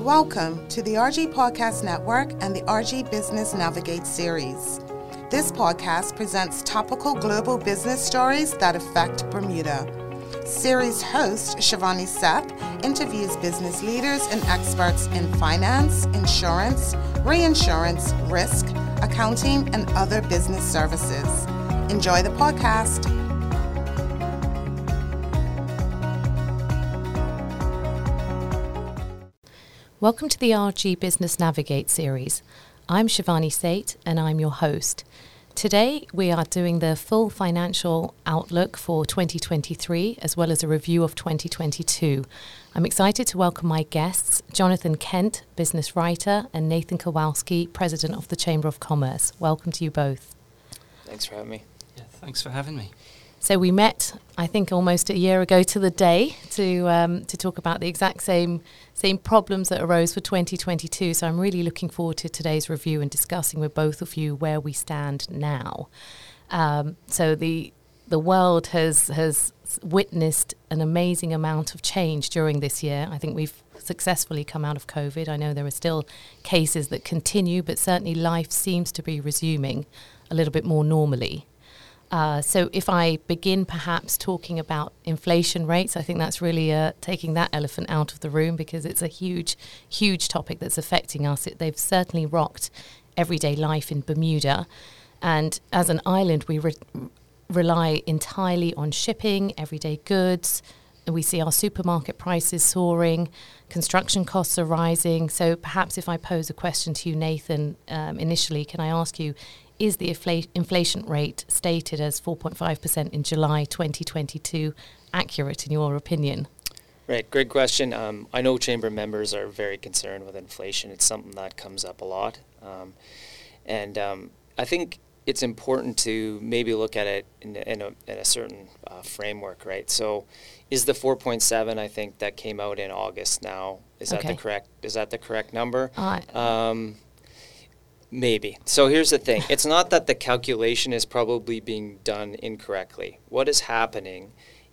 Welcome to the RG Podcast Network and the RG Business Navigate series. This podcast presents topical global business stories that affect Bermuda. Series host Shivani Seth interviews business leaders and experts in finance, insurance, reinsurance, risk, accounting, and other business services. Enjoy the podcast. Welcome to the RG Business Navigate series. I'm Shivani Seth and I'm your host. Today we are doing the full financial outlook for 2023 as well as a review of 2022. I'm excited to welcome my guests, Jonathan Kent, business writer, and Nathan Kowalski, president of the Chamber of Commerce. Welcome to you both. Thanks for having me. Yeah, thanks for having me. So we met, I think, almost a year ago to the day to um, to talk about the exact same same problems that arose for 2022. So I'm really looking forward to today's review and discussing with both of you where we stand now. Um, so the the world has has witnessed an amazing amount of change during this year. I think we've successfully come out of COVID. I know there are still cases that continue, but certainly life seems to be resuming a little bit more normally. Uh, so if I begin perhaps talking about inflation rates, I think that's really uh, taking that elephant out of the room because it's a huge, huge topic that's affecting us. It, they've certainly rocked everyday life in Bermuda. And as an island, we re- rely entirely on shipping, everyday goods. We see our supermarket prices soaring, construction costs are rising. So perhaps if I pose a question to you, Nathan, um, initially, can I ask you, is the infl- inflation rate stated as 4.5% in July 2022 accurate in your opinion? Right, great question. Um, I know chamber members are very concerned with inflation. It's something that comes up a lot. Um, and um, I think it's important to maybe look at it in, in, a, in a, certain uh, framework, right? So, is the 4.7 I think that came out in August now? Is okay. that the correct? Is that the correct number? Uh, Maybe. So here's the thing it's not that the calculation is probably being done incorrectly. What is happening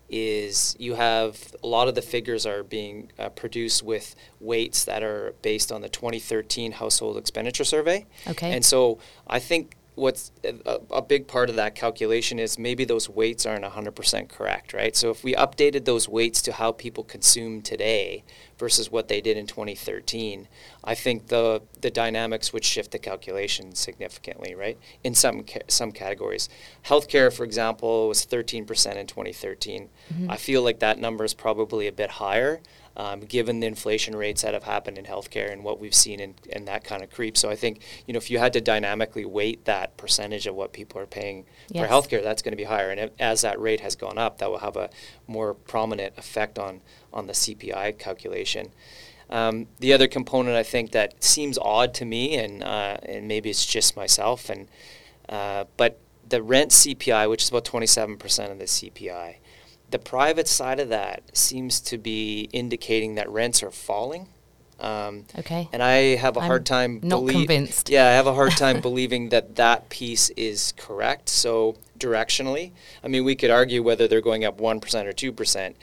is you have a lot of the figures are being uh, produced with weights that are based on the 2013 household expenditure survey. Okay. And so I think what's a, a, big part of that calculation is maybe those weights aren't 100% correct, right? So if we updated those weights to how people consume today versus what they did in 2013, I think the the dynamics would shift the calculation significantly, right? In some ca- some categories, healthcare, for example, was 13% in 2013. Mm-hmm. I feel like that number is probably a bit higher um, given the inflation rates that have happened in healthcare and what we've seen in, in that kind of creep. So I think you know if you had to dynamically weight that percentage of what people are paying yes. for healthcare, that's going to be higher. And as that rate has gone up, that will have a more prominent effect on on the CPI calculation. Um, the other component I think that seems odd to me, and uh, and maybe it's just myself, and uh, but the rent CPI, which is about 27% of the CPI, the private side of that seems to be indicating that rents are falling. Um, okay. And I have a I'm hard time. Not belie- convinced. Yeah, I have a hard time believing that that piece is correct. So directionally, I mean, we could argue whether they're going up one percent or two percent,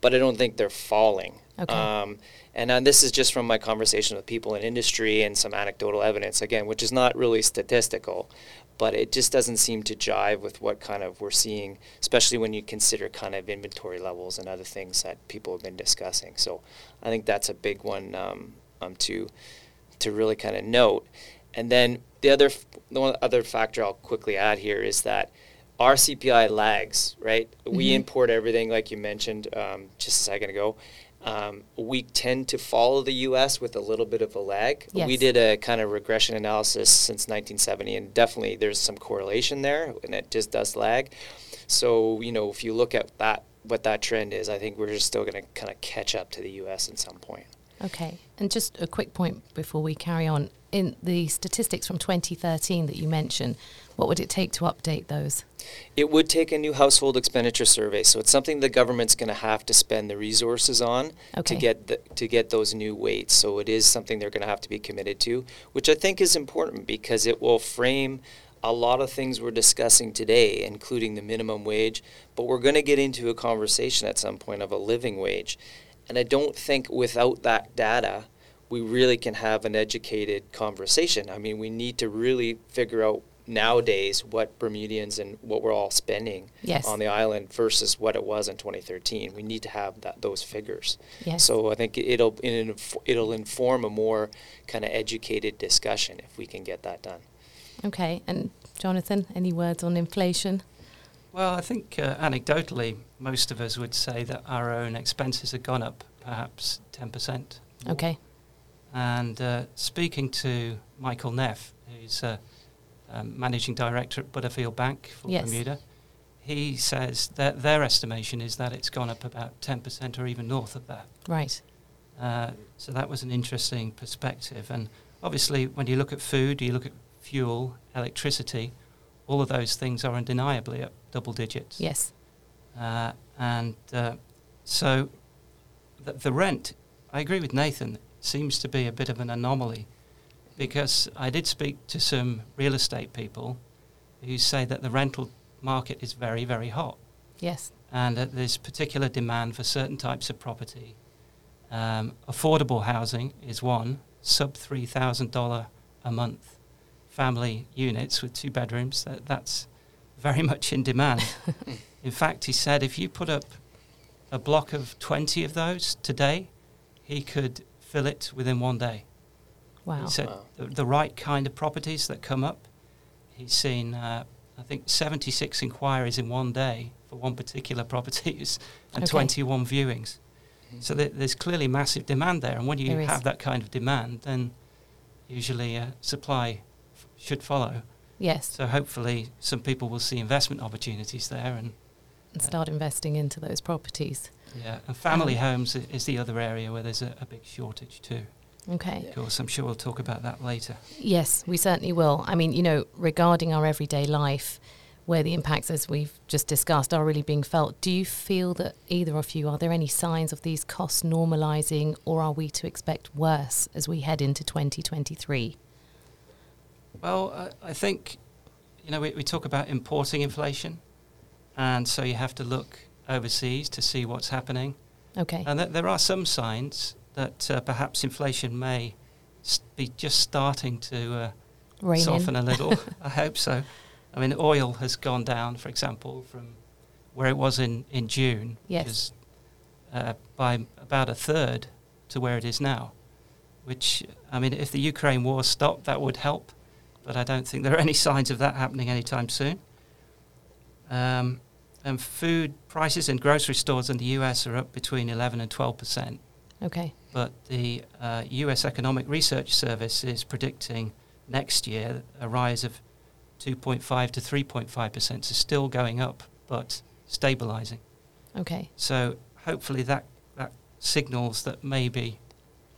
but I don't think they're falling. Okay. Um, and uh, this is just from my conversation with people in industry and some anecdotal evidence, again, which is not really statistical, but it just doesn't seem to jive with what kind of we're seeing, especially when you consider kind of inventory levels and other things that people have been discussing. So I think that's a big one um, um, to to really kind of note. And then the other the one other factor I'll quickly add here is that our CPI lags, right? Mm-hmm. We import everything, like you mentioned um, just a second ago, um, we tend to follow the U.S. with a little bit of a lag. Yes. We did a kind of regression analysis since 1970, and definitely there's some correlation there, and it just does lag. So you know, if you look at that, what that trend is, I think we're just still going to kind of catch up to the U.S. at some point. Okay, and just a quick point before we carry on. In the statistics from 2013 that you mentioned, what would it take to update those? It would take a new household expenditure survey. So it's something the government's going to have to spend the resources on okay. to get the, to get those new weights. So it is something they're going to have to be committed to, which I think is important because it will frame a lot of things we're discussing today, including the minimum wage, but we're going to get into a conversation at some point of a living wage. And I don't think without that data, we really can have an educated conversation. I mean, we need to really figure out nowadays what Bermudians and what we're all spending Yes. on the island versus what it was in 2013. We need to have that those figures. Yes. So I think it'll it'll inform a more kind of educated discussion if we can get that done. Okay, and Jonathan, any words on inflation? Well, I think uh, anecdotally, most of us would say that our own expenses have gone up perhaps 10%. more. Okay, And uh, speaking to Michael Neff, who's uh, um, managing director at Butterfield Bank for Yes. Bermuda, he says that their estimation is that it's gone up about 10% or even north of that. right. Uh, so that was an interesting perspective. And obviously, when you look at food, you look at fuel, electricity, all of those things are undeniably at double digits. Yes. Uh, and uh, so the, the rent, I agree with Nathan, seems to be a bit of an anomaly because I did speak to some real estate people who say that the rental market is very, very hot Yes. and that there's particular demand for certain types of property. Um, affordable housing is one, sub $3,000 a month family units with two bedrooms, that, that's very much in demand. in fact, he said if you put up a block of 20 of those today, he could fill it within one day. Wow. He said Wow. the, the right kind of properties that come up. He's seen, uh, I think, 76 inquiries in one day for one particular properties and Okay. 21 viewings. So th- there's clearly massive demand there. And when you There is. have that kind of demand, then usually uh, supply f- should follow. Yes. So hopefully some people will see investment opportunities there. And And start investing into those properties. yeah, and family Um, homes is the other area where there's a, a big shortage too. Okay. Of course, I'm sure we'll talk about that later. Yes, we certainly will. I mean, you know, regarding our everyday life, where the impacts, as we've just discussed, are really being felt, do you feel that either of you, are there any signs of these costs normalising or are we to expect worse as we head into 2023? Well, I, I think, you know, we, we talk about importing inflation, and so you have to look overseas to see what's happening. Okay. And th- there are some signs that uh, perhaps inflation may be just starting to uh, soften a little. I hope so. I mean, oil has gone down, for example, from where it was in, in June, Yes. which is uh, by about a third to where it is now. Which, I mean, if the Ukraine war stopped, that would help, but I don't think there are any signs of that happening anytime soon. Um, and food prices in grocery stores in the US are up between 11 and 12 percent Okay. But the uh, US Economic Research Service is predicting next year a rise of 2.5 to 3.5 percent, so still going up, but stabilizing. Okay. So hopefully that that signals that maybe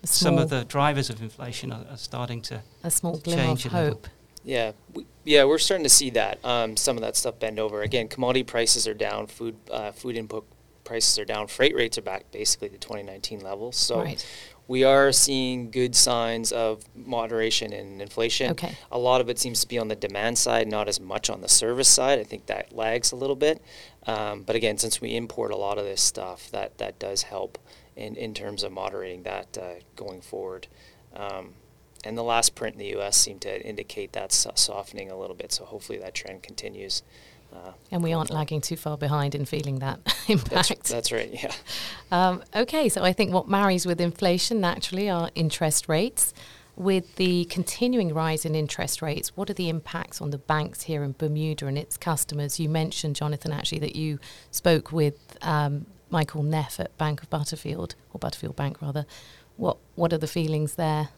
A some of the drivers of inflation are, are starting to. a small glimmer of change a little. hope. Yeah, we, yeah, we're starting to see that. Um, some of that stuff bend over. Again, commodity prices are down. Food uh, food input prices are down. Freight rates are back basically to 2019 levels. So right. we are seeing good signs of moderation in inflation. Okay. A lot of it seems to be on the demand side, not as much on the service side. I think that lags a little bit. Um, but again, since we import a lot of this stuff, that, that does help in, in terms of moderating that uh, going forward. Um, and the last print in the U.S. seemed to indicate that's softening a little bit. So hopefully that trend continues. Uh, And we aren't lagging too far behind in feeling that That's, impact. that's right. Yeah. Um, okay, so I think what marries with inflation naturally are interest rates. With the continuing rise in interest rates, what are the impacts on the banks here in Bermuda and its customers? You mentioned, Jonathan, actually, that you spoke with um, Michael Neff at Bank of Butterfield, or Butterfield Bank rather. What What are the feelings there?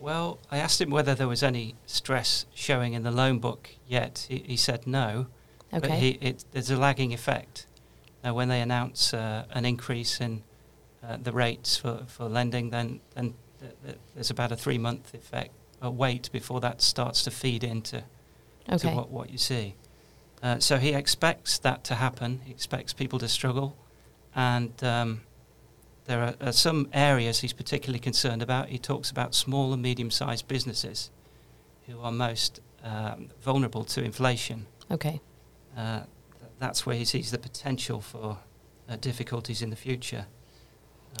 Well, I asked him whether there was any stress showing in the loan book yet. He, he said no. But he, it, there's a lagging effect. Now, when they announce uh, an increase in uh, the rates for, for lending, then, then th- th- there's about a three month effect, a wait before that starts to feed into to what, what you see. Uh, so he expects that to happen. He expects people to struggle. And um, there are, are some areas he's particularly concerned about. He talks about small and medium sized businesses who are most um, vulnerable to inflation. Okay. Uh, that's where he sees the potential for uh, difficulties in the future.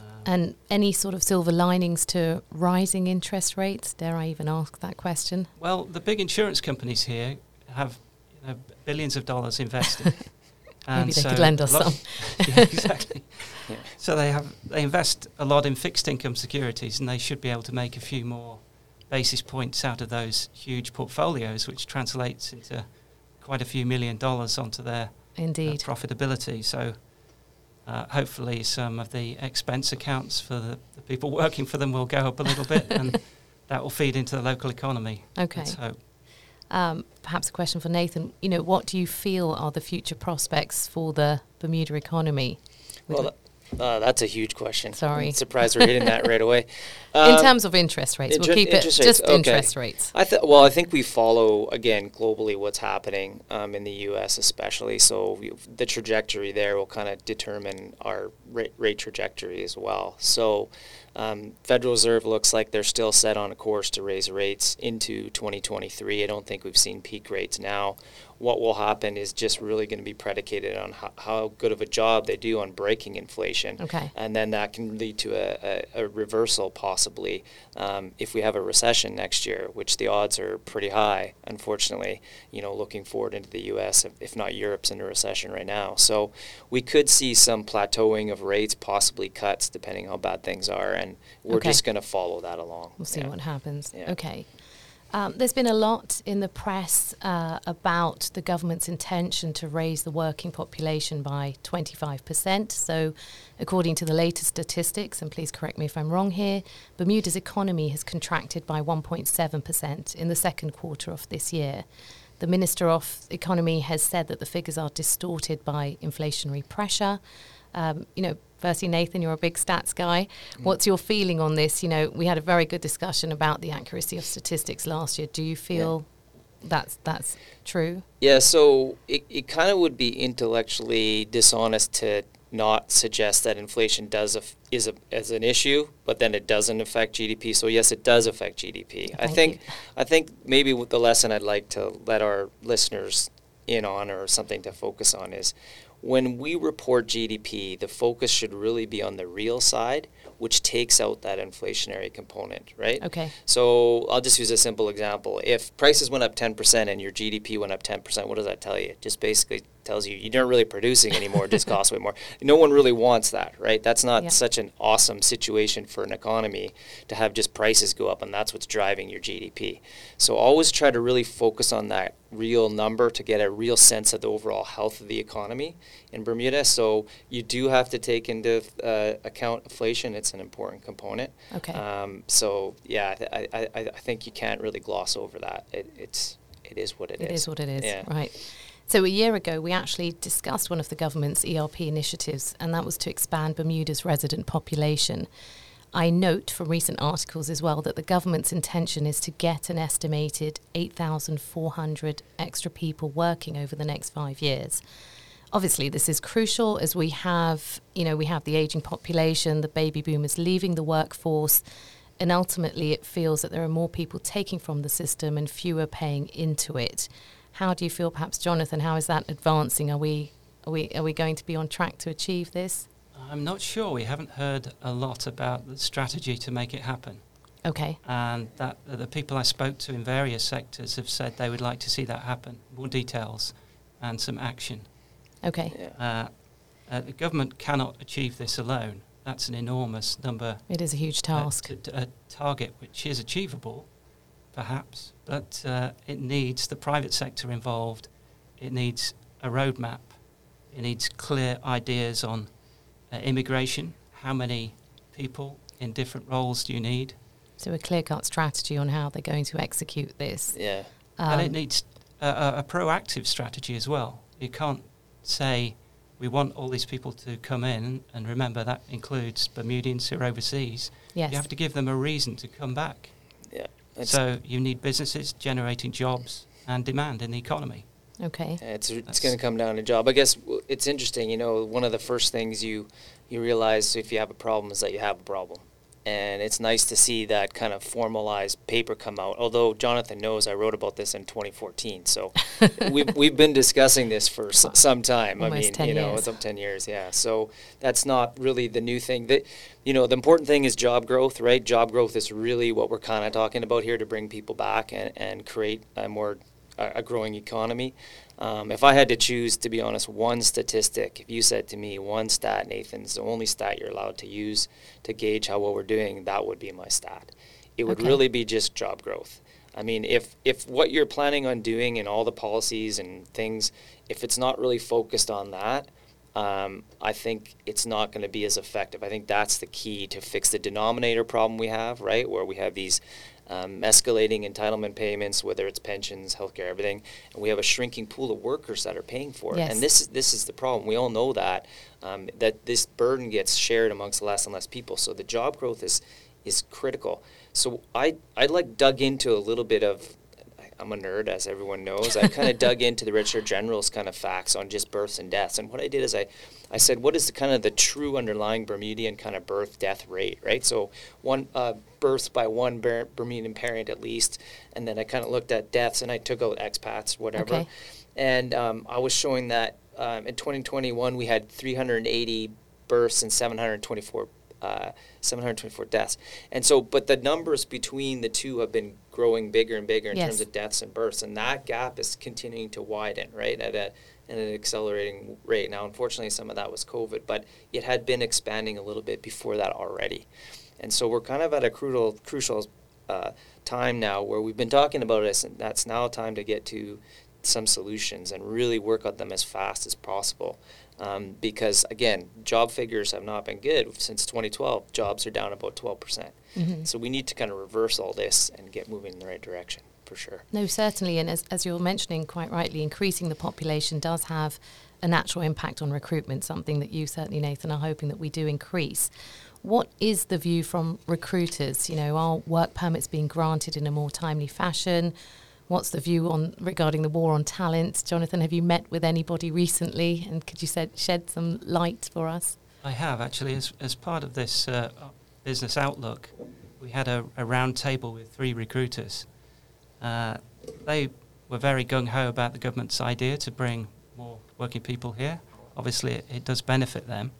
Um, And any sort of silver linings to rising interest rates? Dare I even ask that question? well, the big insurance companies here have you know, billions of dollars invested. Maybe they so could lend us some. yeah, exactly. Yeah. So they have they invest a lot in fixed income securities, and they should be able to make a few more basis points out of those huge portfolios, which translates into quite a few million dollars onto their uh, profitability. So uh, hopefully, some of the expense accounts for the, the people working for them will go up a little bit, and that will feed into the local economy. Okay. Let's hope. Um, perhaps a question for Nathan. You know, what do you feel are the future prospects for the Bermuda economy? Well, uh, that's a huge question. Sorry. I'm surprised we're hitting that right away. in Um, terms of interest rates, inter- we'll keep it rates, just okay. interest rates. I th- well, I think we follow again globally what's happening um, in the U.S. especially. So we, the trajectory there will kind of determine our rate, rate trajectory as well. So um, Federal Reserve looks like they're still set on a course to raise rates into 2023. I don't think we've seen peak rates now. What will happen is just really going to be predicated on how, how good of a job they do on breaking inflation Okay. and then that can lead to a, a, a reversal possibly um, if we have a recession next year, which the odds are pretty high, unfortunately. You know, looking forward into the U.S., if, if not Europe's in a recession right now, so we could see some plateauing of rates, possibly cuts, depending on how bad things are, and we're Okay. just going to follow that along. We'll see Yeah. what happens. Yeah. Okay. Um, there's been a lot in the press uh, about the government's intention to raise the working population by 25%. So, according to the latest statistics, and please correct me if I'm wrong here, Bermuda's economy has contracted by 1.7% in the second quarter of this year. The Minister of Economy has said that the figures are distorted by inflationary pressure. Um, you know, firstly, Nathan, you're a big stats guy. What's your feeling on this? You know, we had a very good discussion about the accuracy of statistics last year. Do you feel that's that's true? Yeah, so it, it kind of would be intellectually dishonest to not suggest that inflation does af- is a, as an issue, but then it doesn't affect GDP. So yes, it does affect GDP. I think you. I think maybe the lesson I'd like to let our listeners in on or something to focus on is when we report GDP, the focus should really be on the real side, which takes out that inflationary component, right? Okay. So I'll just use a simple example. If prices went up 10% and your GDP went up 10%, what does that tell you? Just basically tells you you aren't really producing anymore, it just costs way more. No one really wants that, right? That's not Yeah. such an awesome situation for an economy to have just prices go up and that's what's driving your GDP. So always try to really focus on that real number to get a real sense of the overall health of the economy in Bermuda. So you do have to take into uh, account inflation. It's an important component. Okay. Um, so yeah, I, I, I think you can't really gloss over that. It, it's it is what it is. It is what it is, Yeah. right? So a year ago, we actually discussed one of the government's ERP initiatives, and that was to expand Bermuda's resident population. I note from recent articles as well that the government's intention is to get an estimated 8,400 extra people working over the next five years. Obviously, this is crucial as we have, you know, we have the aging population, the baby boomers leaving the workforce, and ultimately it feels that there are more people taking from the system and fewer paying into it. How do you feel, perhaps, Jonathan? How is that advancing? Are we are we are we going to be on track to achieve this? I'm not sure. We haven't heard a lot about the strategy to make it happen. Okay, And that uh, the people I spoke to in various sectors have said they would like to see that happen. More details and some action. okay, Yeah. Uh, uh, the government cannot achieve this alone. That's an enormous number. it is a huge uh, task. a target which is achievable, perhaps, but uh, it needs the private sector involved. It needs a roadmap. It needs clear ideas on uh, immigration. How many people in different roles do you need? So a clear-cut strategy on how they're going to execute this. Yeah. and it Um, needs a, a, a proactive strategy as well. You can't say we want all these people to come in, and remember that includes Bermudians who are overseas. yes. You have to give them a reason to come back. Yeah. It's, So you need businesses generating jobs and demand in the economy. okay. It's it's going to come down to job. I guess it's interesting. You know, one of the first things you you realize if you have a problem is that you have a problem. And it's nice to see that kind of formalized paper come out. Although Jonathan knows I wrote about this in 2014, so we've we've been discussing this for s- some time. Almost I mean, 10 you know, years. it's up 10 years, yeah. So that's not really the new thing. That you know, the important thing is job growth, right? Job growth is really what we're kind of talking about here to bring people back and, and create a more a a growing economy. Um, if I had to choose, to be honest, one statistic, if you said to me one stat, Nathan's the only stat you're allowed to use to gauge how well we're doing, that would be my stat. It would Okay. really be just job growth. I mean, if if what you're planning on doing and all the policies and things, if it's not really focused on that, um, I think it's not going to be as effective. I think that's the key to fix the denominator problem we have, right? Where we have these um, escalating entitlement payments, whether it's pensions, healthcare, everything, and we have a shrinking pool of workers that are paying for it. Yes. And this is this is the problem. We all know that um, that this burden gets shared amongst less and less people. So the job growth is is critical. So I I like dug into a little bit of I'm a nerd, as everyone knows. I kind of dug into the Registrar General's kind of facts on just births and deaths. And what I did is I, I said, what is the kind of the true underlying Bermudian kind of birth death rate, right? So one uh, births by one Ber- Bermudian parent at least, and then I kind of looked at deaths and I took out expats, whatever. Okay. And um, I was showing that um, in 2021 we had 380 births and 724 uh, 724 deaths. And so, but the numbers between the two have been growing bigger and bigger in Yes. terms of deaths and births, and that gap is continuing to widen, right, at, a, at an accelerating rate. Now, unfortunately, some of that was COVID, but it had been expanding a little bit before that already. And so we're kind of at a crucial, crucial uh, time now where we've been talking about this, and that's now time to get to some solutions and really work on them as fast as possible. Um, because again, job figures have not been good since 2012. Jobs are down about 12 percent. Mhm. So we need to kind of reverse all this and get moving in the right direction for sure. No, certainly. And as, as you're mentioning quite rightly, increasing the population does have a natural impact on recruitment, something that you certainly, Nathan, are hoping that we do increase. What is the view from recruiters? You know, are work permits being granted in a more timely fashion? What's the view on regarding the war on talent? Jonathan, have you met with anybody recently, and could you shed, shed some light for us? I have actually, as, as part of this uh, business outlook, we had a, a round table with three recruiters. Uh, they were very gung ho about the government's idea to bring more working people here. Obviously, it, it does benefit them.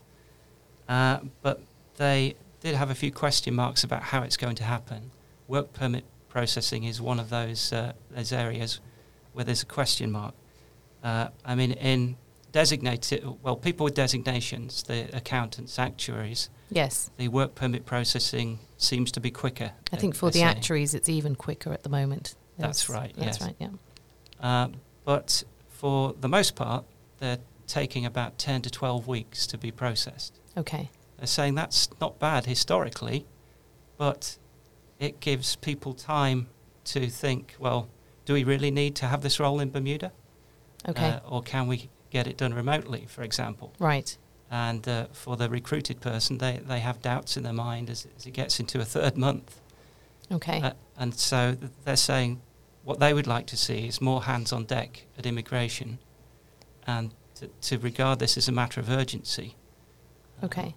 Uh, but they did have a few question marks about how it's going to happen. Work permit processing is one of those, uh, those areas where there's a question mark. Uh, I mean, in designated, well, people with designations, the accountants, actuaries, Yes, the work permit processing seems to be quicker. I think for the actuaries, it's even quicker at the moment. That's right, That's yes. right. Yeah. Uh, but for the most part, they're taking about 10 to 12 weeks to be processed. Okay. They're saying that's not bad historically, but it gives people time to think, well, do we really need to have this role in Bermuda? Okay. Uh, or can we get it done remotely, for example? right. And uh, for the recruited person, they, they have doubts in their mind as, as it gets into a third month. Okay. Uh, and so they're saying what they would like to see is more hands on deck at immigration and to, to regard this as a matter of urgency. okay.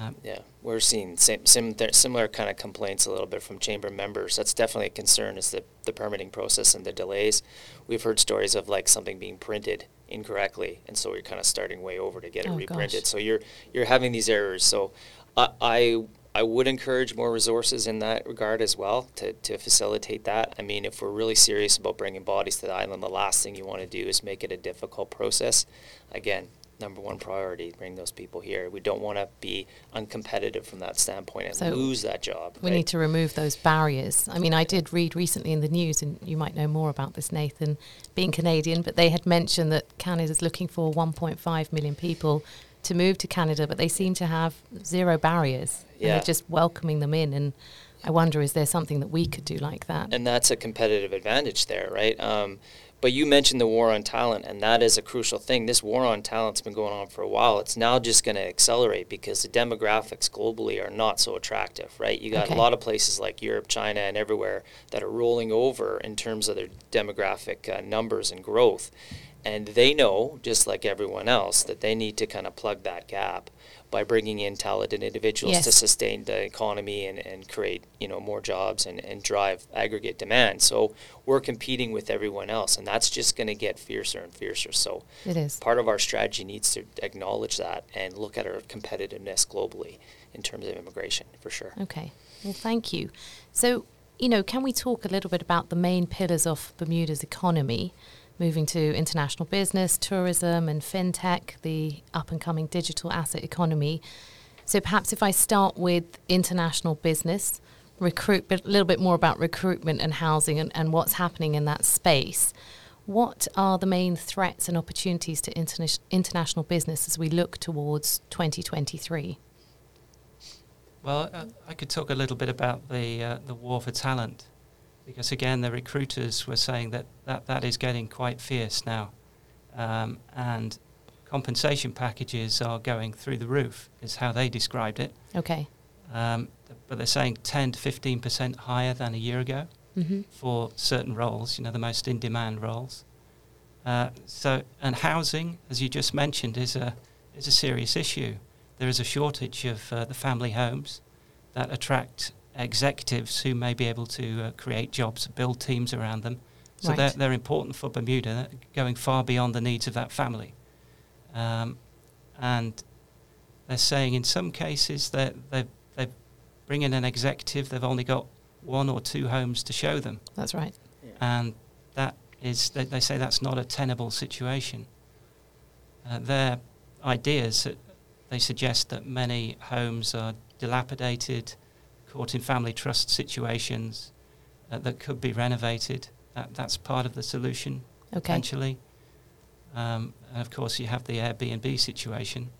Um, yeah, we're seeing same, sim, th- similar kind of complaints a little bit from chamber members. That's definitely a concern is the, the permitting process and the delays. We've heard stories of like something being printed incorrectly, and so you're kind of starting way over to get it Oh, reprinted. gosh. So you're you're having these errors. So I, I I would encourage more resources in that regard as well to, to facilitate that. I mean, if we're really serious about bringing bodies to the island, the last thing you want to do is make it a difficult process. Again, number one priority, bring those people here. We don't want to be uncompetitive from that standpoint and So lose that job. We right? need to remove those barriers. I mean, I did read recently in the news, and you might know more about this, Nathan, being Canadian, but they had mentioned that Canada's looking for 1.5 million people to move to Canada, but they seem to have zero barriers. And Yeah. they're just welcoming them in. And I wonder, is there something that we could do like that? and that's a competitive advantage there, right? Um, but you mentioned the war on talent, and that is a crucial thing. This war on talent's been going on for a while. It's now just going to accelerate because the demographics globally are not so attractive, right? You got Okay. a lot of places like Europe, China, and everywhere that are rolling over in terms of their demographic uh, numbers and growth. And they know, just like everyone else, that they need to kind of plug that gap by bringing in talented individuals to sustain the economy and, and create you know more jobs and, and drive aggregate demand. So we're competing with everyone else, and that's just going to get fiercer and fiercer. So It is. part of our strategy needs to acknowledge that and look at our competitiveness globally in terms of immigration for sure. Okay. Well, thank you. So, you know, can we talk a little bit about the main pillars of Bermuda's economy, moving to international business, tourism, and fintech, the up and coming digital asset economy? So, perhaps if I start with international business, recruit, a little bit more about recruitment and housing and, and what's happening in that space. What are the main threats and opportunities to interna- international business as we look towards 2023? Well, uh, I could talk a little bit about the uh, the war for talent, because again, the recruiters were saying that that, that is getting quite fierce now, um, and compensation packages are going through the roof, is how they described it. Okay. Um, but they're saying 10 to 15 percent higher than a year ago Mm-hmm. for certain roles, you know, the most in-demand roles. Uh, so, and housing, as you just mentioned, is a is a serious issue. There is a shortage of uh, the family homes that attract executives who may be able to uh, create jobs, build teams around them. So Right. they're, they're important for Bermuda, going far beyond the needs of that family. Um, and they're saying in some cases that they they bring in an executive, they've only got one or two homes to show them That's right. and that is they, they say that's not a tenable situation. Uh, their ideas that they suggest that many homes are dilapidated, caught in family trust situations uh, that could be renovated. That that's part of the solution Okay. potentially. Um, and of course, you have the Airbnb situation.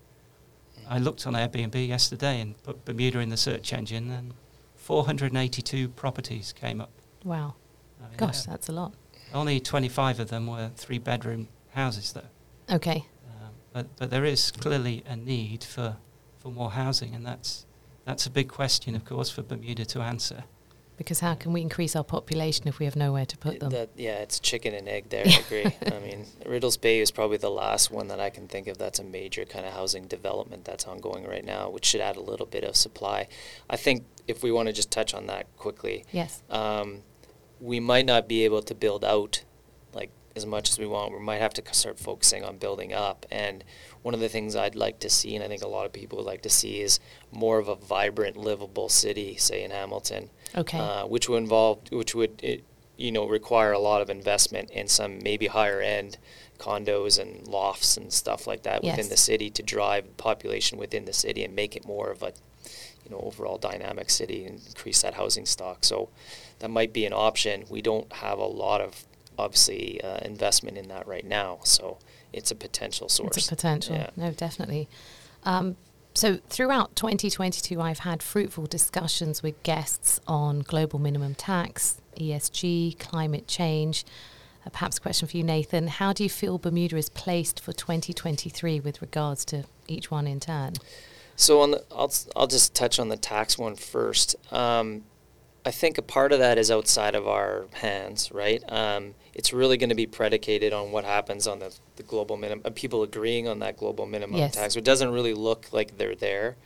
I looked on Airbnb yesterday and put Bermuda in the search engine, and 482 properties came up. Wow. I mean, Gosh, uh, that's a lot. only 25 of them were three bedroom houses, though. Okay. Um, but, but there is clearly a need for, for more housing, and that's, that's a big question, of course, for Bermuda to answer. Because how can we increase our population if we have nowhere to put them? That, yeah, it's chicken and egg there. I agree. I mean, Riddell's Bay is probably the last one that I can think of that's a major kind of housing development that's ongoing right now, which should add a little bit of supply. I think if we want to just touch on that quickly, yes. um, we might not be able to build out like as much as we want. We might have to start focusing on building up. And one of the things I'd like to see, and I think a lot of people would like to see, is more of a vibrant, livable city, say in Hamilton Okay. uh, which would involve, which would, it, you know, require a lot of investment in some maybe higher end condos and lofts and stuff like that within the city to drive population within the city and make it more of a, you know, overall dynamic city and increase that housing stock. So that might be an option. We don't have a lot of obviously uh, investment in that right now, so it's a potential source. It's a potential. Yeah. No, definitely. Um, so throughout 2022, I've had fruitful discussions with guests on global minimum tax, ESG, climate change. Uh, perhaps a question for you, Nathan. How do you feel Bermuda is placed for 2023 with regards to each one in turn? So on the, I'll I'll just touch on the tax one first. Um, I think a part of that is outside of our hands, right? Um, it's really going to be predicated on what happens on the, the global minimum, uh, people agreeing on that global minimum Yes. tax. It doesn't really look like they're there.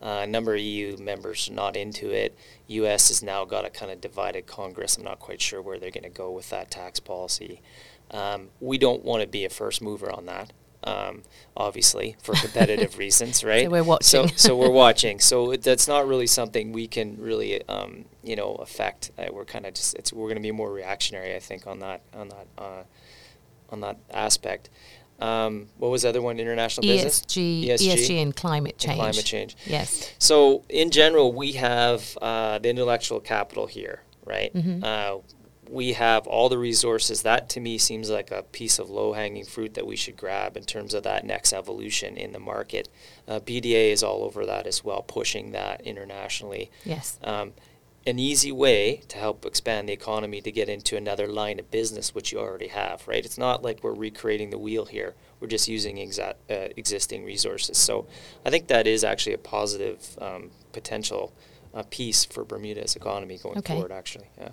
Uh, a number of EU members are not into it. U.S. has now got a kind of divided Congress. I'm not quite sure where they're going to go with that tax policy. Um, we don't want to be a first mover on that, um, obviously, for competitive reasons, right? So we're watching. So, so we're watching. So that's not really something we can really, um, you know, affect. Uh, we're kind of just it's we're going to be more reactionary, I think, on that on that uh, on that aspect. Um, what was the other one? International business. ESG, ESG, ESG and climate and change. climate change. Yes. So in general, we have uh, the intellectual capital here, right? Mhm. We have all the resources. That to me seems like a piece of low-hanging fruit that we should grab in terms of that next evolution in the market. Uh, BDA is all over that as well, pushing that internationally. Yes. Um, an easy way to help expand the economy to get into another line of business, which you already have, right? It's not like we're recreating the wheel here. We're just using exa- uh, existing resources. So I think that is actually a positive um, potential uh, piece for Bermuda's economy going Okay. forward, actually. Yeah.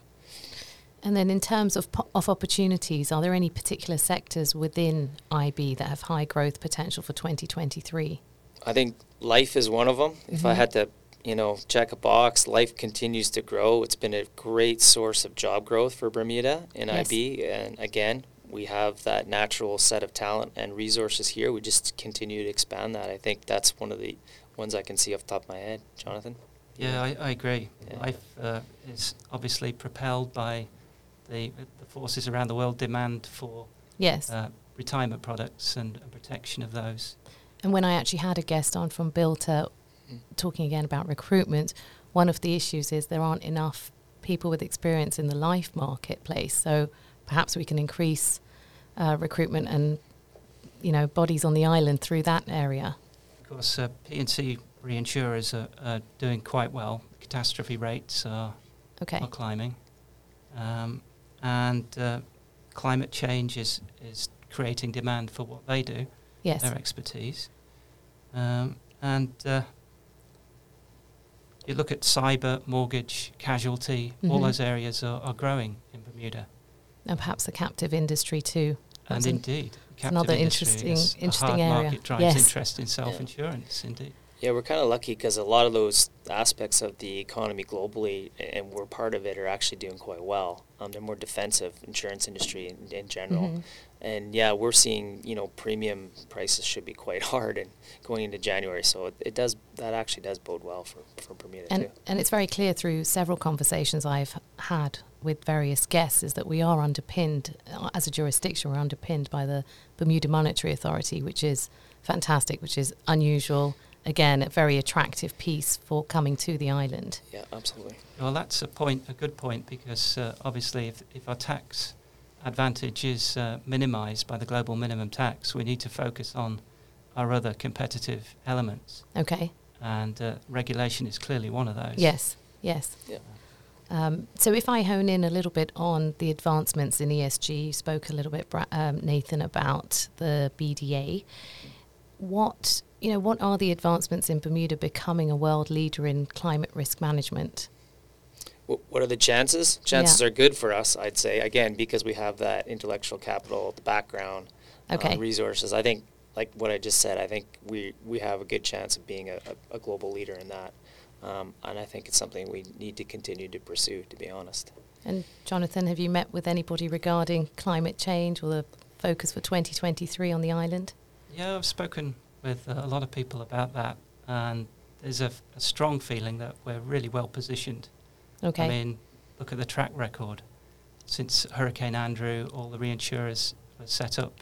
And then, in terms of of opportunities, are there any particular sectors within IB that have high growth potential for 2023? I think life is one of them. If I Mhm. had to, you know, check a box, life continues to grow. It's been a great source of job growth for Bermuda in Yes. IB, and again, we have that natural set of talent and resources here. We just continue to expand that. I think that's one of the ones I can see off the top of my head. Jonathan. Yeah, I, I agree. Yeah. Life uh, is obviously propelled by the, the forces around the world demand for Yes. uh, retirement products and, and protection of those. And when I actually had a guest on from Bilter Mm. talking again about recruitment, one of the issues is there aren't enough people with experience in the life marketplace. So perhaps we can increase uh, recruitment and you know bodies on the island through that area. Of course, uh, P&C reinsurers are, are doing quite well. Catastrophe rates are, Okay. are climbing. Um, and uh, climate change is, is creating demand for what they do, Yes. their expertise. Um, and uh, you look at cyber, mortgage, casualty, all Mhm. those areas are, are growing in Bermuda. And perhaps the captive industry too. And That's an- indeed, the another captive industry interesting- is a interesting hard area. market drives Yes. interest in self-insurance, indeed. Yeah, we're kind of lucky because a lot of those aspects of the economy globally, and we're part of it, are actually doing quite well. Um, they're more defensive insurance industry in, in general, Mhm. and yeah, we're seeing you know premium prices should be quite hard and going into January. So it, it does that actually does bode well for for Bermuda And too. and it's very clear through several conversations I've had with various guests is that we are underpinned uh, as a jurisdiction. We're underpinned by the Bermuda Monetary Authority, which is fantastic, which is unusual. Again, a very attractive piece for coming to the island. Yeah, absolutely. Well, that's a point, a good point, because uh, obviously, if, if our tax advantage is uh, minimised by the global minimum tax, we need to focus on our other competitive elements, Okay. and uh, regulation is clearly one of those. Yes. Yes. Yeah. Um, so if I hone in a little bit on the advancements in ESG, you spoke a little bit, um, Nathan, about the BDA. What you know, what are the advancements in Bermuda becoming a world leader in climate risk management? What are the chances? Chances are good for us, I'd say. Again, because we have that intellectual capital, the background, uh, Okay. resources. I think, like what I just said, I think we, we have a good chance of being a, a, a global leader in that. Um, and I think it's something we need to continue to pursue, to be honest. And Jonathan, have you met with anybody regarding climate change or the focus for 2023 on the island? Yeah, I've spoken with uh, a lot of people about that, and there's a strong feeling that we're really well positioned. Okay. I mean, look at the track record. Since Hurricane Andrew, all the reinsurers were set up.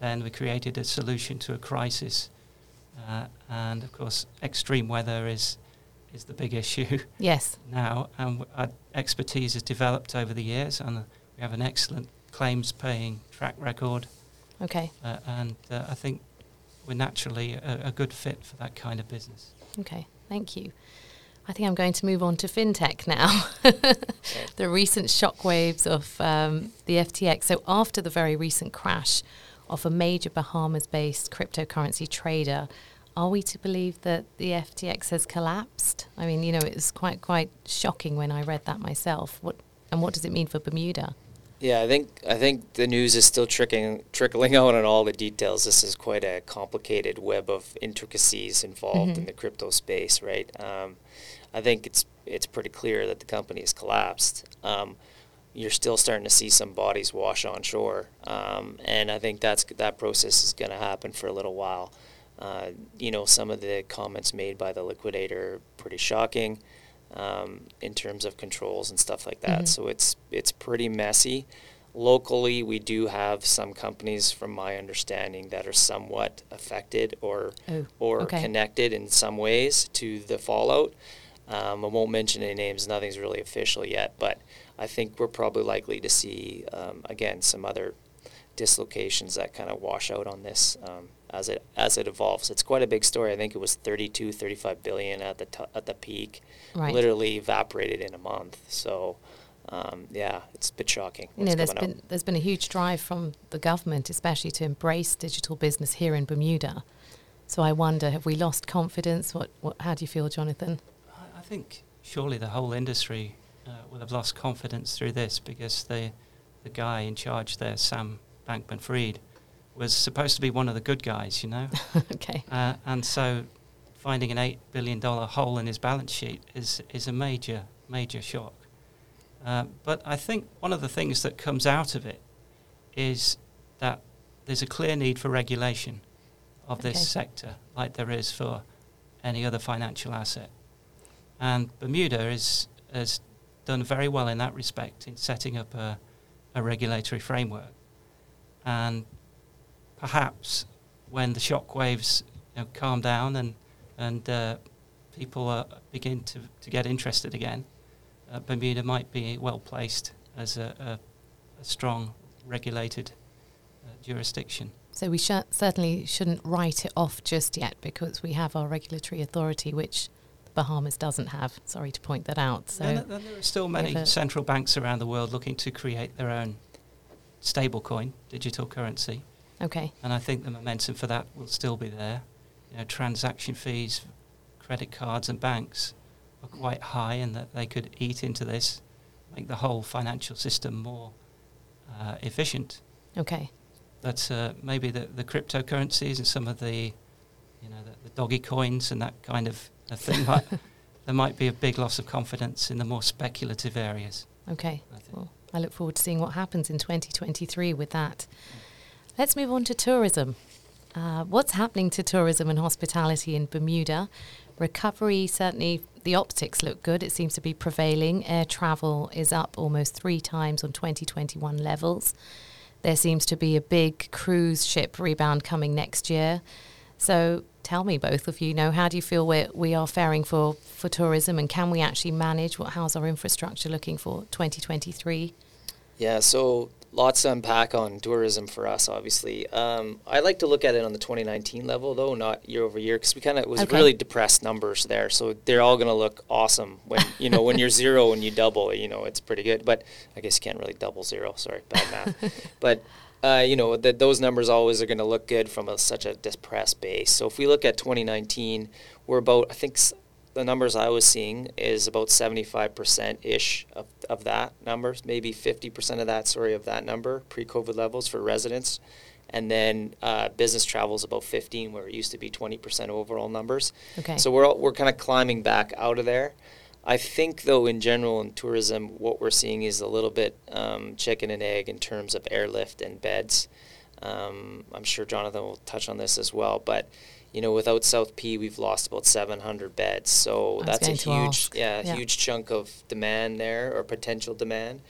Then we created a solution to a crisis. Uh, and of course, extreme weather is, is the big issue yes. now. And w- our expertise has developed over the years, and we have an excellent claims paying track record. Okay. Uh, and uh, I think we're naturally a, a good fit for that kind of business. Okay. Thank you. I think I'm going to move on to fintech now. the recent shockwaves of um, the FTX. So, after the very recent crash of a major Bahamas based cryptocurrency trader, are we to believe that the FTX has collapsed? I mean, you know, it was quite quite shocking when I read that myself. What and what does it mean for Bermuda? Yeah, I think I think the news is still trickling trickling out on all the details. This is quite a complicated web of intricacies involved in Mhm. the crypto space, right? Um, I think it's it's pretty clear that the company has collapsed. Um, you're still starting to see some bodies wash on shore, um, and I think that's that process is going to happen for a little while. Uh, you know, some of the comments made by the liquidator are pretty shocking um, in terms of controls and stuff like that. Mhm. So it's it's pretty messy. Locally, we do have some companies, from my understanding, that are somewhat affected or Oh, or okay. connected in some ways to the fallout. Um, I won't mention any names; nothing's really official yet. But I think we're probably likely to see um, again some other dislocations that kind of wash out on this um, as it as it evolves. It's quite a big story. I think it was 32, 35 billion at the t- at the peak, Right. literally evaporated in a month. So, um, yeah, it's a bit shocking. You know, what's there's coming out. been there's been a huge drive from the government, especially to embrace digital business here in Bermuda. So I wonder, have we lost confidence? What, what how do you feel, Jonathan? I, I think surely the whole industry uh, will have lost confidence through this because the the guy in charge there, Sam Bankman-Fried, was supposed to be one of the good guys, you know. okay. Uh, and so, finding an eight billion dollar hole in his balance sheet is is a major major shock. Uh, but I think one of the things that comes out of it is that there's a clear need for regulation of this sector, like there is for any other financial asset. And Bermuda is, has done very well in that respect in setting up a, a regulatory framework. And perhaps when the shock waves you know, calm down and, and uh, people uh, begin to, to get interested again, uh, Bermuda might be well placed as a, a, a strong regulated uh, jurisdiction. So we sh- certainly shouldn't write it off just yet because we have our regulatory authority, which the Bahamas doesn't have. Sorry to point that out. So And, th- there are still many central banks around the world looking to create their own stablecoin, digital currency, okay, and I think the momentum for that will still be there. You know, transaction fees, credit cards, and banks are quite high, and that they could eat into this, make the whole financial system more uh, efficient. okay, But uh, maybe the, the cryptocurrencies and some of the, you know, the, the doggy coins and that kind of thing, might, there might be a big loss of confidence in the more speculative areas. okay. I. Well, I look forward to seeing what happens in 2023 with that. Let's move on to tourism. Uh, what's happening to tourism and hospitality in Bermuda? Recovery, certainly the optics look good. It seems to be prevailing. Air travel is up almost three times on 2021 levels. There seems to be a big cruise ship rebound coming next year. So tell me, both of you, know how do you feel we we are faring for, for tourism, and can we actually manage? What how's our infrastructure looking for 2023? Yeah, so lots to unpack on tourism for us, obviously. Um, I like to look at it on the 2019 level, though, not year over year, because we kind of was Okay. really depressed numbers there. So they're all going to look awesome when you know when you're zero and you double. You know, it's pretty good. But I guess you can't really double zero. Sorry, bad math. but uh, you know that those numbers always are going to look good from a, such a depressed base. So if we look at 2019, we're about I think. The numbers I was seeing is about 75% ish of, of that number, maybe 50% of that, sorry, of that number, pre COVID levels for residents. And then uh, business travel is about 15, where it used to be 20% overall numbers. Okay. So we're, we're kind of climbing back out of there. I think, though, in general in tourism, what we're seeing is a little bit um, chicken and egg in terms of airlift and beds. Um, I'm sure Jonathan will touch on this as well, but you know, without South P, we've lost about 700 beds. So that's a huge, yeah, Yeah. huge chunk of demand there or potential demand.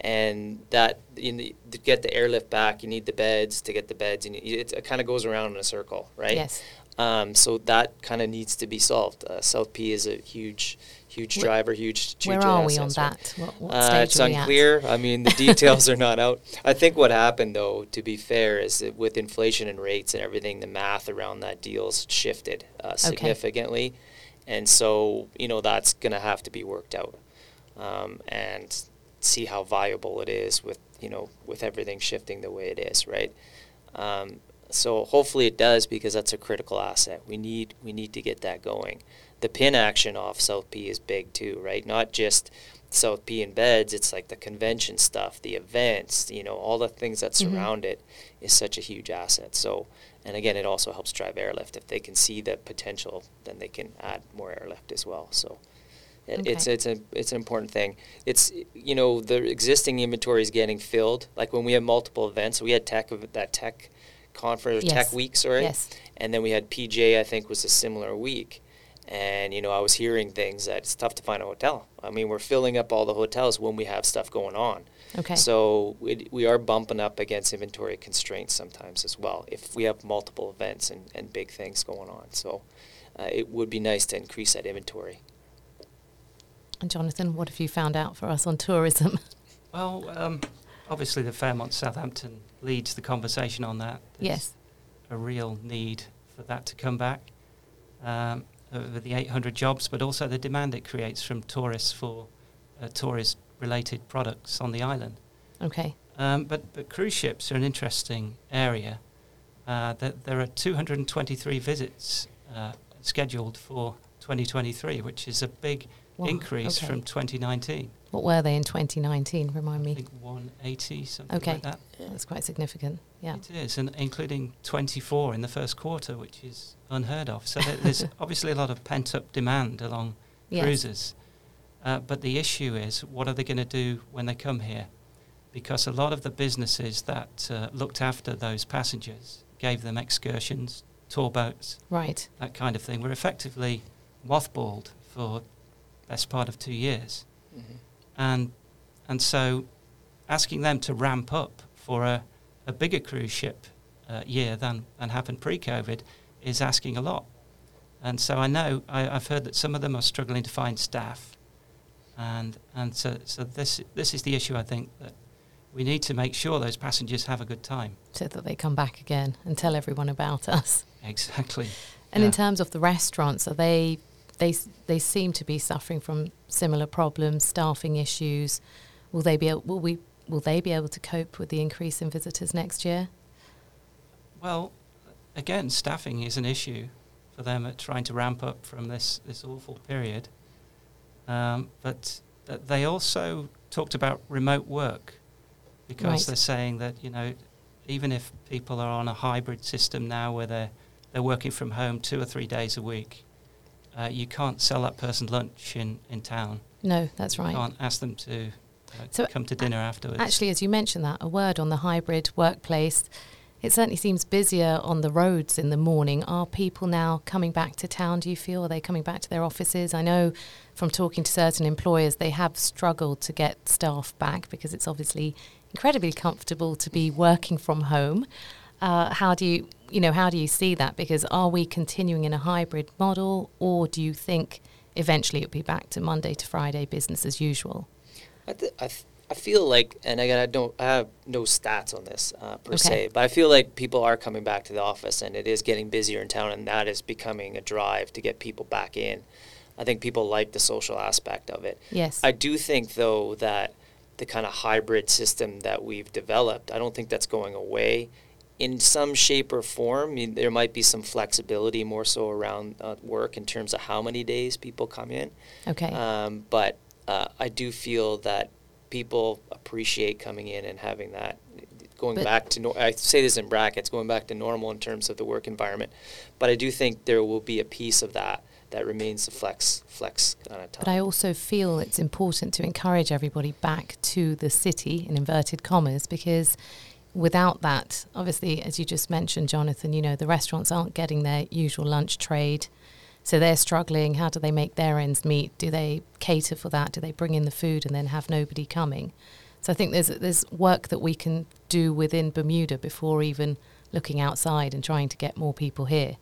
And that you need, to get the airlift back, you need the beds. To get the beds, and it, it kind of goes around in a circle, right? Yes. Um, so that kind of needs to be solved. Uh, South P is a huge, huge driver, huge. huge Where are we on that? What, what uh, it's are we at? unclear. I mean, the details are not out. I think what happened, though, to be fair, is that with inflation and rates and everything, the math around that deal's shifted uh, significantly, and so you know that's going to have to be worked out, um, and see how viable it is with you know with everything shifting the way it is, right? Um, so hopefully it does because that's a critical asset. We need we need to get that going. The pin action off South P is big too, right? Not just South P and beds. It's like the convention stuff, the events, you know, all the things that Mhm. surround it is such a huge asset. So, and again, it also helps drive airlift. If they can see the potential, then they can add more airlift as well. So. It, It's Okay. it's a it's an important thing. It's you know the existing inventory is getting filled. Like when we have multiple events, we had tech of that tech conference or Yes. tech week, sorry, Yes. and then we had PJ. I think was a similar week, and you know I was hearing things that it's tough to find a hotel. I mean we're filling up all the hotels when we have stuff going on. Okay. So we, we are bumping up against inventory constraints sometimes as well if we have multiple events and, and big things going on. So uh, it would be nice to increase that inventory. And Jonathan, what have you found out for us on tourism? Well, um, obviously the Fairmont Southampton leads the conversation on that. There's yes. a real need for that to come back. Um, over the 800 jobs, but also the demand it creates from tourists for uh, tourist-related products on the island. Okay. Um, but, but cruise ships are an interesting area. Uh, that there are 223 visits uh, scheduled for 2023, which is a big Wow, increase okay. from 2019. What were they in 2019? Remind I me. think 180, something Okay. like that. That's quite significant. Yeah. It is, and including 24 in the first quarter, which is unheard of. So there's obviously a lot of pent up demand along Yes. cruises. Uh, but the issue is, what are they going to do when they come here? Because a lot of the businesses that uh, looked after those passengers, gave them excursions, tour boats, Right. that kind of thing, were effectively mothballed for best part of two years. Mhm. And, and so asking them to ramp up for a, a bigger cruise ship uh, year than, than happened pre-COVID is asking a lot. And so I know, I, I've heard that some of them are struggling to find staff. And, and so, so this, this is the issue, I think, that we need to make sure those passengers have a good time. So that they come back again and tell everyone about us. Exactly. And in terms of the restaurants, are they they they seem to be suffering from similar problems, staffing issues? Will they be able, will we will they be able to cope with the increase in visitors next year? Well, again, staffing is an issue for them at trying to ramp up from this, this awful period. Um, but th- they also talked about remote work because Right. they're saying that, you know, even if people are on a hybrid system now where they're, they're working from home two or three days a week, uh, you can't sell that person lunch in, in town. No, that's You right. can't ask them to So, come to dinner afterwards. Actually, as you mentioned that, a word on the hybrid workplace. It certainly seems busier on the roads in the morning. Are people now coming back to town, do you feel? Are they coming back to their offices? I know from talking to certain employers, they have struggled to get staff back because it's obviously incredibly comfortable to be working from home. Uh, how do you, you know, how do you see that? Because are we continuing in a hybrid model, or do you think eventually it'll be back to Monday to Friday business as usual? I, th- I, f- I feel like, and again, I don't, I have no stats on this uh, per Okay. se, but I feel like people are coming back to the office, and it is getting busier in town, and that is becoming a drive to get people back in. I think people like the social aspect of it. Yes. I do think, though, that the kind of hybrid system that we've developed, I don't think that's going away in some shape or form. I mean, there might be some flexibility more so around uh, work in terms of how many days people come in. okay. Um, but uh, I do feel that people appreciate coming in and having that going But- back to nor- I say this in brackets going back to normal in terms of the work environment. But I do think there will be a piece of that that remains the flex flex kind of time. But I also feel it's important to encourage everybody back to the city, in inverted commas, because without that, obviously, as you just mentioned, Jonathan, you know, the restaurants aren't getting their usual lunch trade. So they're struggling. How do they make their ends meet? Do they cater for that? Do they bring in the food and then have nobody coming? So I think there's there's work that we can do within Bermuda before even looking outside and trying to get more people here.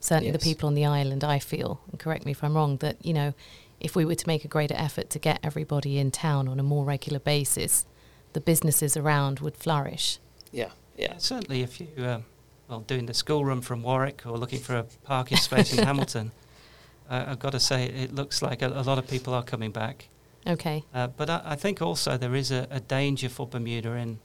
Certainly, the people on the island, I feel, and correct me if I'm wrong, that you know, if we were to make a greater effort to get everybody in town on a more regular basis, the businesses around would flourish. yeah, yeah. Yeah, certainly if you, um, well, doing the schoolroom from Warwick or looking for a parking space in Hamilton, uh, I've got to say it looks like a, a lot of people are coming back. Okay. Uh, but I, I think also there is a, a danger for Bermuda in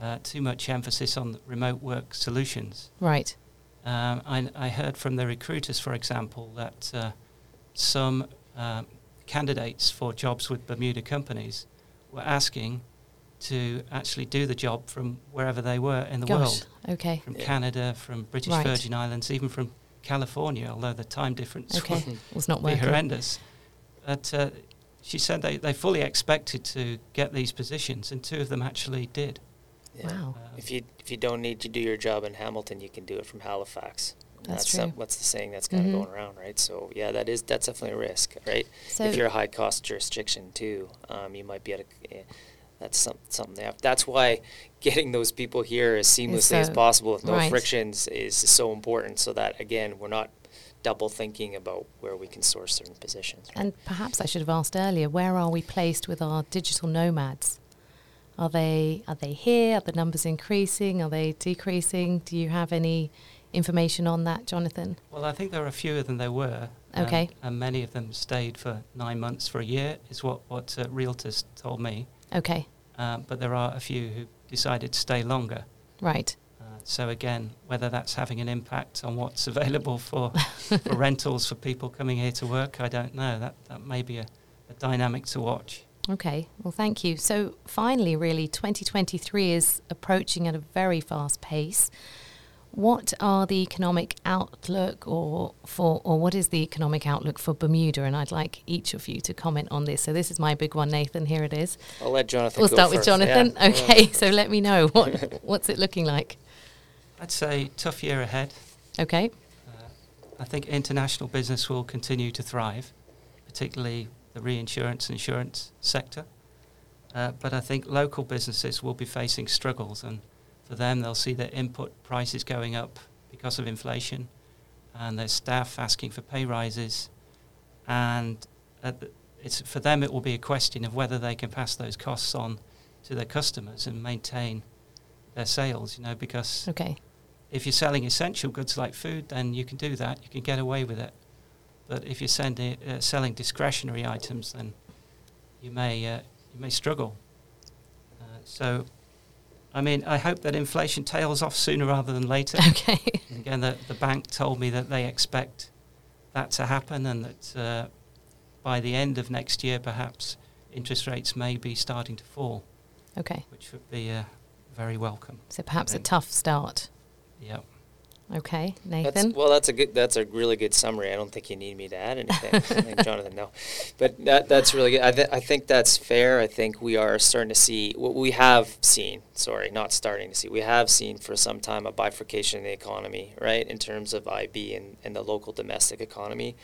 uh, too much emphasis on remote work solutions. Right. Um, I, I heard from the recruiters, for example, that uh, some um, candidates for jobs with Bermuda companies were asking to actually do the job from wherever they were in the Gosh. world, Okay. from Yeah. Canada, from British Right. Virgin Islands, even from California, although the time difference Okay. would Was not be working. horrendous. But uh, she said they, they fully expected to get these positions, and two of them actually did. yeah. Wow. Um, If you if you don't need to do your job in Hamilton, you can do it from Halifax. That's some- true. what's the saying that's kind Mhm. of going around, right? So yeah, that is that's definitely a risk, right? So if you're a high cost jurisdiction too, um, you might be at a. That's some, something they have. That's why getting those people here as seamlessly as possible with no right. frictions is so important. So that again, we're not double thinking about where we can source certain positions. right? And perhaps I should have asked earlier, where are we placed with our digital nomads? Are they are they here? Are the numbers increasing? Are they decreasing? Do you have any information on that, Jonathan? Well, I think there are fewer than there were. um, Okay. and many of them stayed for nine months, for a year, is what, what uh, realtors told me. Okay, Um, but there are a few who decided to stay longer. right. Uh, so again, whether that's having an impact on what's available for, for rentals for people coming here to work, I don't know. That that may be a, a dynamic to watch. Okay, well, thank you. So, finally, really, 2023 is approaching at a very fast pace. What are the economic outlook, or for, or what is the economic outlook for Bermuda? And I'd like each of you to comment on this. So, this is my big one, Nathan. Here it is. I'll let Jonathan. We'll start with. Jonathan. Yeah. Okay, so let me know what what's it looking like. I'd say tough year ahead. Okay, Uh, I think international business will continue to thrive, particularly the reinsurance and insurance sector. Uh, but I think local businesses will be facing struggles, and for them, they'll see their input prices going up because of inflation, and their staff asking for pay rises, and at the, it's for them it will be a question of whether they can pass those costs on to their customers and maintain their sales. You know, because okay, if you're selling essential goods like food, then you can do that. You can get away with it. But if you're sending, uh, selling discretionary items, then you may uh, you may struggle. Uh, so, I mean, I hope that inflation tails off sooner rather than later. okay, And again, the, the bank told me that they expect that to happen, and that uh, by the end of next year, perhaps interest rates may be starting to fall, okay. which would be uh, very welcome. So perhaps a tough start. Yeah. Okay, That's, Nathan. well, that's a good. That's a really good summary. I don't think you need me to add anything, I think Jonathan. No, but that, that's really good. I, th- I think that's fair. I think we are starting to see what we have seen. Sorry, not starting to see. We have seen for some time a bifurcation in the economy, right, in terms of IB and, and the local domestic economy.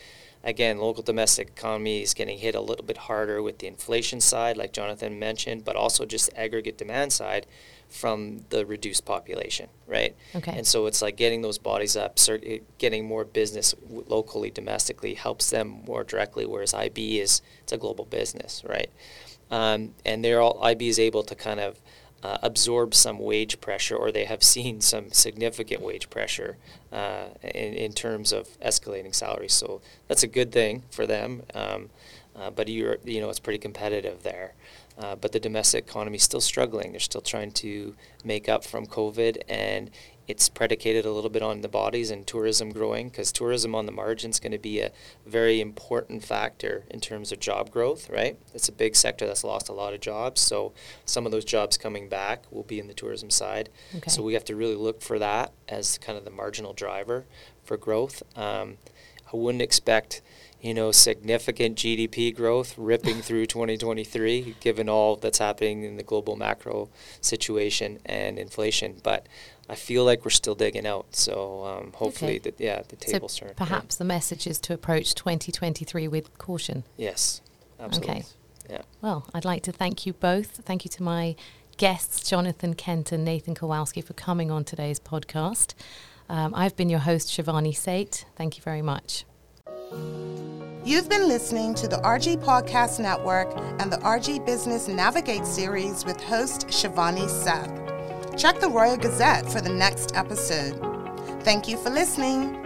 Again, local domestic economy is getting hit a little bit harder with the inflation side, like Jonathan mentioned, but also just aggregate demand side from the reduced population, right? Okay. And so it's like getting those bodies up, it- getting more business w- locally, domestically helps them more directly. Whereas IB is it's a global business, right? Um, and they're all IB is able to kind of uh, absorb some wage pressure, or they have seen some significant wage pressure uh, in in terms of escalating salaries. So that's a good thing for them. Um, uh, but you're, you know, it's pretty competitive there. Uh, but the domestic economy is still struggling. They're still trying to make up from COVID, and it's predicated a little bit on the bodies and tourism growing because tourism on the margin is going to be a very important factor in terms of job growth, right? It's a big sector that's lost a lot of jobs. So some of those jobs coming back will be in the tourism side. Okay. So we have to really look for that as kind of the marginal driver for growth. Um, I wouldn't expect, you know, significant GDP growth ripping through 2023, given all that's happening in the global macro situation and inflation. But I feel like we're still digging out. So um, hopefully, Okay. that yeah, the So tables turn. yeah. perhaps the message is to approach 2023 with caution. Yes, absolutely. Okay. Yeah. Well, I'd like to thank you both. Thank you to my guests, Jonathan Kent and Nathan Kowalski, for coming on today's podcast. Um, I've been your host, Shivani Seth. Thank you very much. You've been listening to the RG Podcast Network and the RG Business Navigate series with host Shivani Seth. Check the Royal Gazette for the next episode. Thank you for listening.